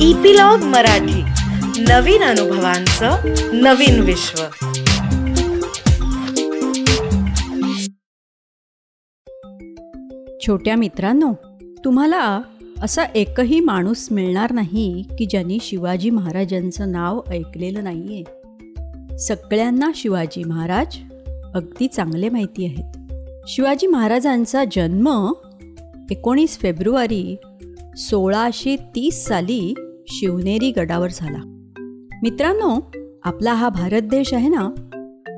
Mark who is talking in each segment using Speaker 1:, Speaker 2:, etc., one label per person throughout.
Speaker 1: Epilogue Marathi. नवीन अनुभवांचं नवीन विश्व.
Speaker 2: छोट्या मित्रांनो तुम्हाला असा एकही माणूस मिळणार नाही की ज्यांनी शिवाजी महाराजांचं नाव ऐकलेलं नाहीये. सगळ्यांना शिवाजी महाराज अगदी चांगले माहिती आहेत. शिवाजी महाराजांचा जन्म एकोणीस फेब्रुवारी सोळाशे तीस साली शिवनेरी गडावर झाला. मित्रांनो आपला हा भारत देश आहे ना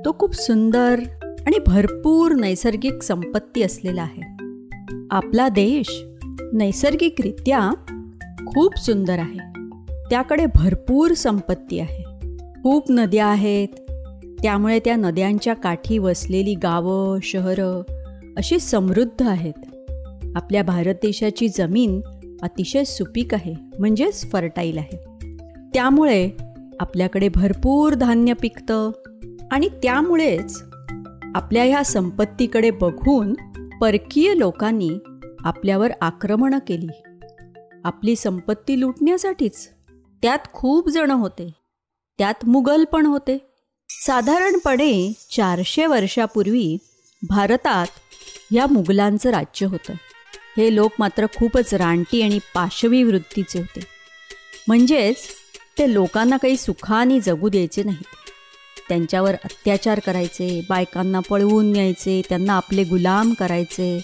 Speaker 2: तो खूप सुंदर आणि भरपूर नैसर्गिक संपत्ती असलेला आहे. आपला देश नैसर्गिकरित्या खूप सुंदर आहे. त्याकडे भरपूर संपत्ती आहे. खूप नद्या आहेत. त्यामुळे त्या नद्यांच्या काठी वसलेली गावं शहरं अशी समृद्ध आहेत. आपल्या भारत देशाची जमीन अतिशय सुपीक आहे म्हणजेच फर्टाईल आहे. त्यामुळे आपल्याकडे भरपूर धान्य पिकतं आणि त्यामुळेच आपल्या ह्या संपत्तीकडे बघून परकीय लोकांनी आपल्यावर आक्रमणं केली. आपली संपत्ती लुटण्यासाठीच. त्यात खूप जण होते. त्यात मुघल पण होते. साधारणपणे चारशे वर्षापूर्वी भारतात या मुघलांचं राज्य होतं. हे लोक मात्र खूपच रानटी आणि पाशवी वृत्तीचे होते. म्हणजेच ते लोकांना काही सुखाने जगू द्यायचे नाहीत. त्यांच्यावर अत्याचार करायचे बायकांना पळवून न्यायचे त्यांना आपले गुलाम करायचे.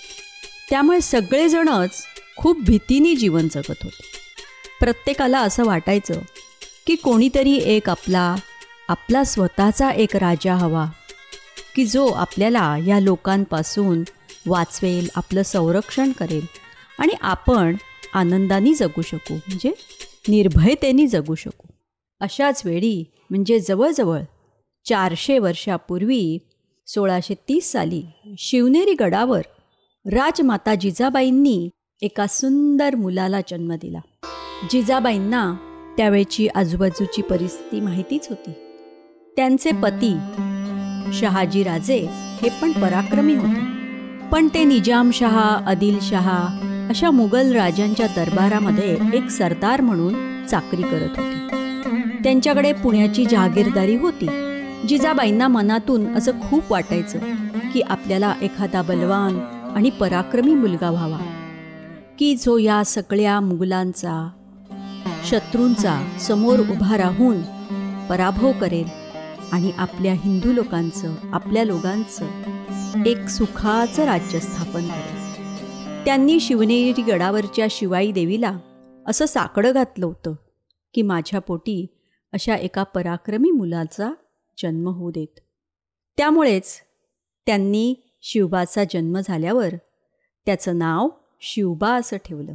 Speaker 2: त्यामुळे सगळेजणच खूप भीतीने जीवन जगत होते. प्रत्येकाला असं वाटायचं की कोणीतरी एक आपला आपला स्वतःचा एक राजा हवा की जो आपल्याला या लोकांपासून वाचवेल आपलं संरक्षण करेल. आणि आपण आनंदाने जगू शकू म्हणजे निर्भयतेने जगू शकू. अशाच वेळी म्हणजे जवळजवळ चारशे वर्षापूर्वी सोळाशे तीस साली शिवनेरी गडावर राजमाता जिजाबाईंनी एका सुंदर मुलाला जन्म दिला. जिजाबाईंना त्यावेळची आजूबाजूची परिस्थिती माहितीच होती. त्यांचे पती शहाजीराजे हे पण पराक्रमी होते. पण ते निजामशहा आदिलशहा अशा मुघल राजांच्या दरबारामध्ये एक सरदार म्हणून चाकरी करत होते. त्यांच्याकडे पुण्याची जहागीरदारी होती जिजाबाईंना मनातून असं खूप वाटायचं की आपल्याला एखादा बलवान आणि पराक्रमी मुलगा व्हावा की जो या सगळ्या मुघलांचा शत्रूंचा समोर उभा राहून पराभव करेल आणि आपल्या हिंदू लोकांचं आपल्या लोकांचं एक सुखाचं राज्य स्थापन केलं. त्यांनी शिवनेरी गडावरच्या शिवाई देवीला असं साकडं घातलं होतं की माझ्या पोटी अशा एका पराक्रमी मुलाचा जन्म होऊ देत. त्यामुळेच त्यांनी शिवबाचा जन्म झाल्यावर त्याचं नाव शिवबा असं ठेवलं.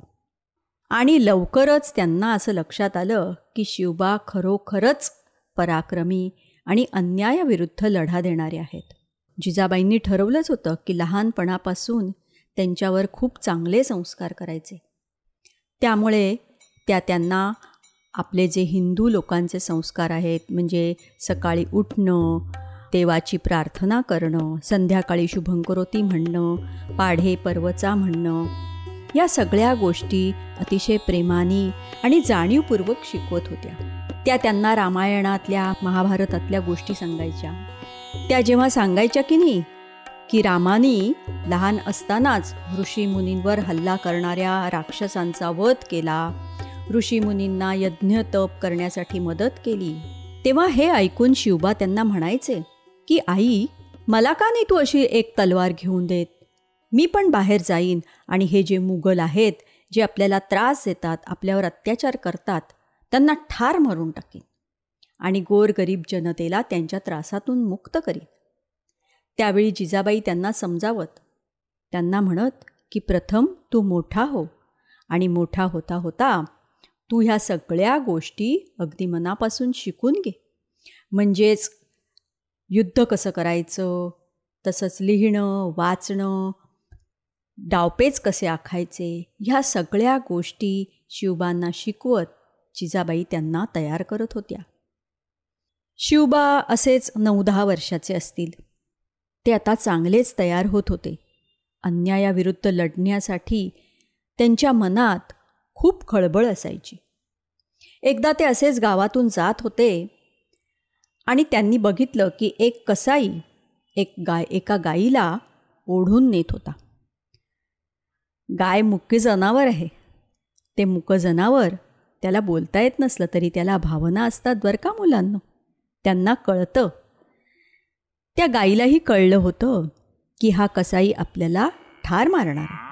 Speaker 2: आणि लवकरच त्यांना असं लक्षात आलं की शिवबा खरोखरच पराक्रमी आणि अन्यायाविरुद्ध लढा देणारे आहेत. जिजाबाईंनी ठरवलंच होतं की लहानपणापासून त्यांच्यावर खूप चांगले संस्कार करायचे. त्यामुळे त्या त्यांना आपले जे हिंदू लोकांचे संस्कार आहेत म्हणजे सकाळी उठणं देवाची प्रार्थना करणं संध्याकाळी शुभंकरोती म्हणणं पाढे पर्वचा म्हणणं या सगळ्या गोष्टी अतिशय प्रेमानी आणि जाणीवपूर्वक शिकवत होत्या. त्या त्यांना रामायणातल्या महाभारतातल्या गोष्टी सांगायच्या. त्या जेव्हा सांगायच्या की नाही की रामानी लहान असतानाच ऋषीमुनींवर हल्ला करणाऱ्या राक्षसांचा वध केला ऋषीमुनींना यज्ञ तप करण्यासाठी मदत केली तेव्हा हे ऐकून शिवबा त्यांना म्हणायचे की आई मला का नाही तू अशी एक तलवार घेऊन देत? मी पण बाहेर जाईन आणि हे जे मुघल आहेत जे आपल्याला त्रास देतात आपल्यावर अत्याचार करतात त्यांना ठार मारून टाकेन. आणि गोरगरीब जनतेला त्यांच्या त्रासातून मुक्त करीत त्यावेळी जिजाबाई त्यांना समजावत त्यांना म्हणत की प्रथम तू मोठा हो आणि मोठा होता होता तू ह्या सगळ्या गोष्टी अगदी मनापासून शिकून घे. म्हणजेच युद्ध कसं करायचं तसंच लिहिणं वाचणं डावपेच कसे आखायचे ह्या सगळ्या गोष्टी शिवबांना शिकवत जिजाबाई त्यांना तयार करत होत्या. शिवबा असेच नऊ दहा वर्षाचे असतील. ते आता चांगलेच तयार होत होते. अन्यायाविरुद्ध लढण्यासाठी त्यांच्या मनात खूप खळबळ असायची. एकदा ते असेच गावातून जात होते आणि त्यांनी बघितलं की एक कसाई एक गाय एका गाईला ओढून नेत होता. गाय मुख्य जनावर आहे. ते मुक जनावर त्याला बोलता येत नसलं तरी त्याला भावना असतात बरं का मुलांना? त्यांना कळतं. त्या गाईलाही कळलं होतं की हा कसाई आपल्याला ठार मारणार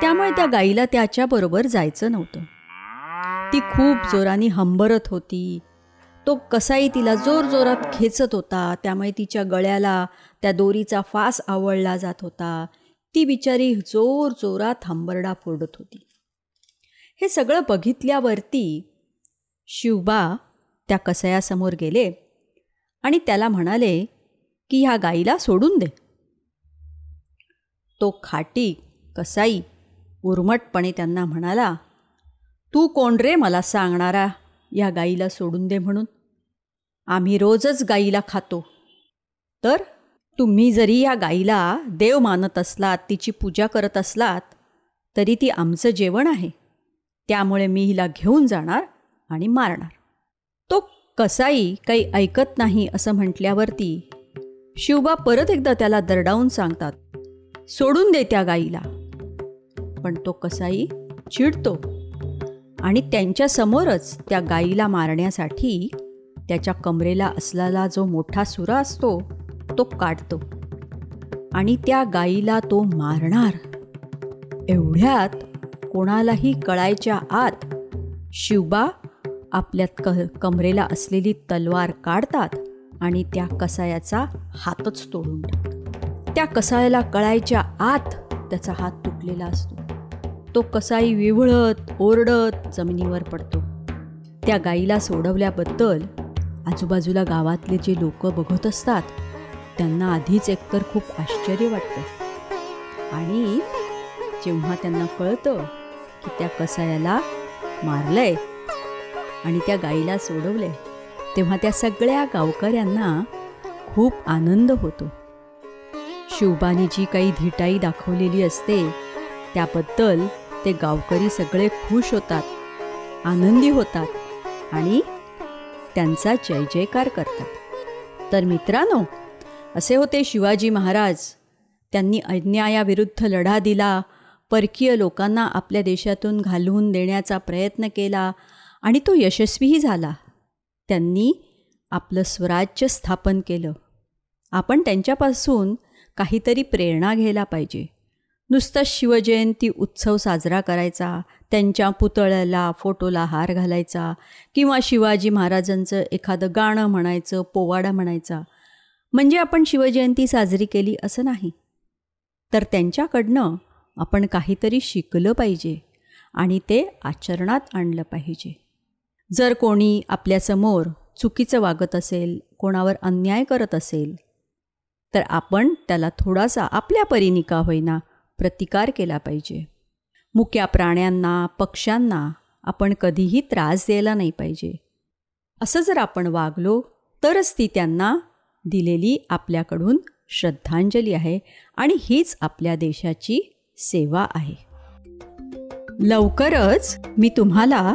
Speaker 2: त्यामुळे त्या गाईला त्याच्याबरोबर जायचं नव्हतं. ती खूप जोराने हंबरत होती. तो कसाई तिला जोर जोरात खेचत होता. त्यामुळे तिच्या गळ्याला त्या दोरीचा फास आवळला जात होता. ती बिचारी जोर जोरात हंबरडा फोडत होती. हे सगळं बघितल्यावरती शिवबा त्या कसायासमोर गेले. आणि त्याला म्हणाले की ह्या गाईला सोडून दे. तो खाटी कसाई उर्मटपणे त्यांना म्हणाला तू कोण रे मला सांगणारा या गाईला सोडून दे म्हणून? आम्ही रोजच गाईला खातो. तर तुम्ही जरी या गाईला देव मानत असलात तिची पूजा करत असलात तरी ती आमचं जेवण आहे. त्यामुळे मी हिला घेऊन जाणार आणि मारणार. तो कसाई काही ऐकत नाही असं म्हटल्यावरती शिवबा परत एकदा त्याला दरडावून सांगतात सोडून दे त्या गाईला. पण तो कसाई चिडतो आणि त्यांच्यासमोरच त्या गाईला मारण्यासाठी त्याच्या कमरेला असलेला जो मोठा सुरा असतो तो काढतो आणि त्या गाईला तो मारणार. एवढ्यात कोणालाही कळायच्या आत शिवबा आपल्या क कमरेला असलेली तलवार काढतात आणि त्या कसायाचा हातच तोडून टाकतात. त्या कसायाला कळायच्या आत त्याचा हात तुटलेला असतो. तो कसाई विवळत ओरडत जमिनीवर पडतो. त्या गाईला सोडवल्याबद्दल आजूबाजूला गावातले जे लोक बघत असतात त्यांना आधीच एकतर खूप आश्चर्य वाटतं. आणि जेव्हा त्यांना कळतं की त्या कसायाला मारलंय आणि त्या गाईला सोडवले तेव्हा त्या सगळ्या गावकऱ्यांना खूप आनंद होतो. शिवबानी जी काही धिटाई दाखवलेली असते त्याबद्दल ते गावकरी सगळे खुश होतात आनंदी होतात आणि त्यांचा जय जयकार करतात. तर मित्रांनो असे होते शिवाजी महाराज. त्यांनी अन्यायाविरुद्ध लढा दिला परकीय लोकांना आपल्या देशातून घालवून देण्याचा प्रयत्न केला आणि तो यशस्वीही झाला. त्यांनी आपलं स्वराज्य स्थापन केलं. आपण त्यांच्यापासून काहीतरी प्रेरणा घ्यायला पाहिजे. नुसतं शिवजयंती उत्सव साजरा करायचा त्यांच्या पुतळ्याला फोटोला हार घालायचा किंवा शिवाजी महाराजांचं एखादं गाणं म्हणायचं पोवाडा म्हणायचा. म्हणजे आपण शिवजयंती साजरी केली असं नाही. तर त्यांच्याकडनं आपण काहीतरी शिकलं पाहिजे आणि ते आचरणात आणलं पाहिजे. जर कोणी आपल्यासमोर चुकीचं वागत असेल कोणावर अन्याय करत असेल तर आपण त्याला थोडासा आपल्या परीने का होईना प्रतिकार केला पाहिजे. मुक्या प्राण्यांना पक्ष्यांना आपण कधीही त्रास द्यायला नाही पाहिजे. असं जर आपण वागलो तरच ती त्यांना दिलेली आपल्याकडून श्रद्धांजली आहे आणि हीच आपल्या देशाची सेवा आहे. लवकरच मी तुम्हाला